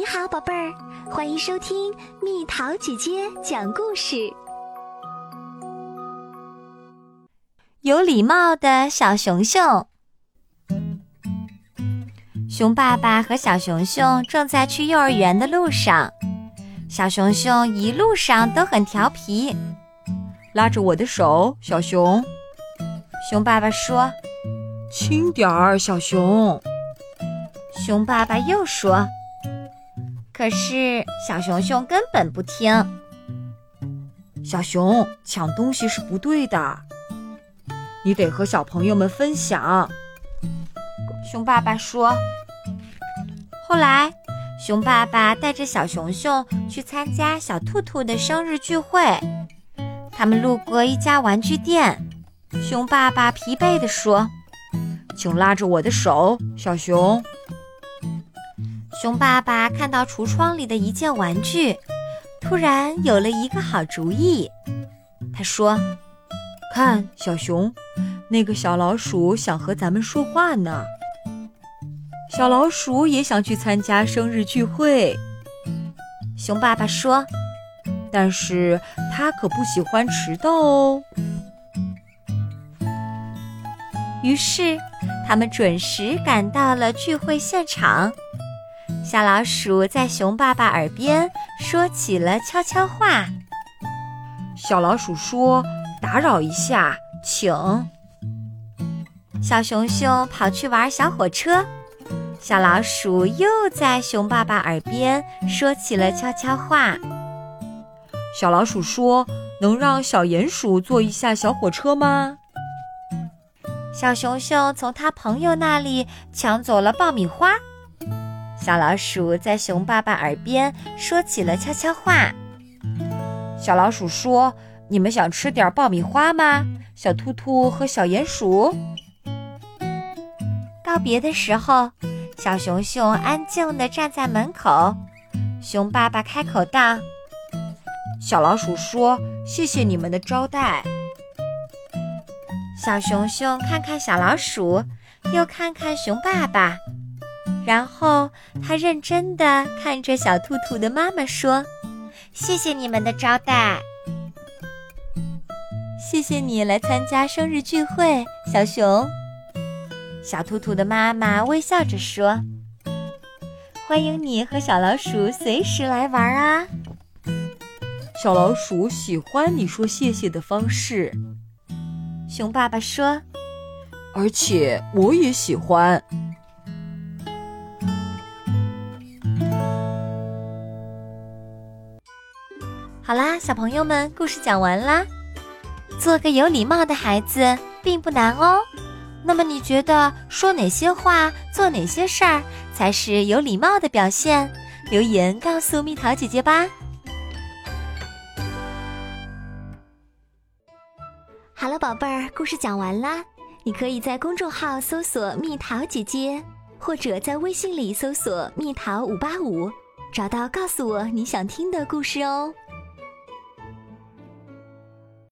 你好，宝贝儿，欢迎收听蜜桃姐姐讲故事。有礼貌的小熊熊，熊爸爸和小熊熊正在去幼儿园的路上。小熊熊一路上都很调皮，拉着我的手，小熊。熊爸爸说：“轻点儿，小熊。”熊爸爸又说。可是小熊熊根本不听。小熊抢东西是不对的，你得和小朋友们分享。熊爸爸说。后来，熊爸爸带着小熊熊去参加小兔兔的生日聚会。他们路过一家玩具店，熊爸爸疲惫地说：“请拉着我的手，小熊。”熊爸爸看到橱窗里的一件玩具，突然有了一个好主意。他说：“看，小熊，那个小老鼠想和咱们说话呢。小老鼠也想去参加生日聚会。”熊爸爸说：“但是他可不喜欢迟到哦。”于是，他们准时赶到了聚会现场。小老鼠在熊爸爸耳边说起了悄悄话。小老鼠说：“打扰一下，请。”小熊熊跑去玩小火车，小老鼠又在熊爸爸耳边说起了悄悄话。小老鼠说：“能让小鼹鼠坐一下小火车吗？”小熊熊从他朋友那里抢走了爆米花。小老鼠在熊爸爸耳边说起了悄悄话。小老鼠说：“你们想吃点爆米花吗？”小兔兔和小鼹鼠告别的时候，小熊熊安静地站在门口。熊爸爸开口道：“小老鼠说，谢谢你们的招待。”小熊熊看看小老鼠，又看看熊爸爸。然后他认真的看着小兔兔的妈妈说：“谢谢你们的招待，谢谢你来参加生日聚会，小熊。”小兔兔的妈妈微笑着说：“欢迎你和小老鼠随时来玩啊！”小老鼠喜欢你说谢谢的方式，熊爸爸说：“而且我也喜欢。”好啦，小朋友们，故事讲完啦。做个有礼貌的孩子并不难哦。那么你觉得说哪些话、做哪些事儿才是有礼貌的表现？留言告诉蜜桃姐姐吧。好了，宝贝儿，故事讲完啦。你可以在公众号搜索“蜜桃姐姐”，或者在微信里搜索“蜜桃五八五”，找到告诉我你想听的故事哦。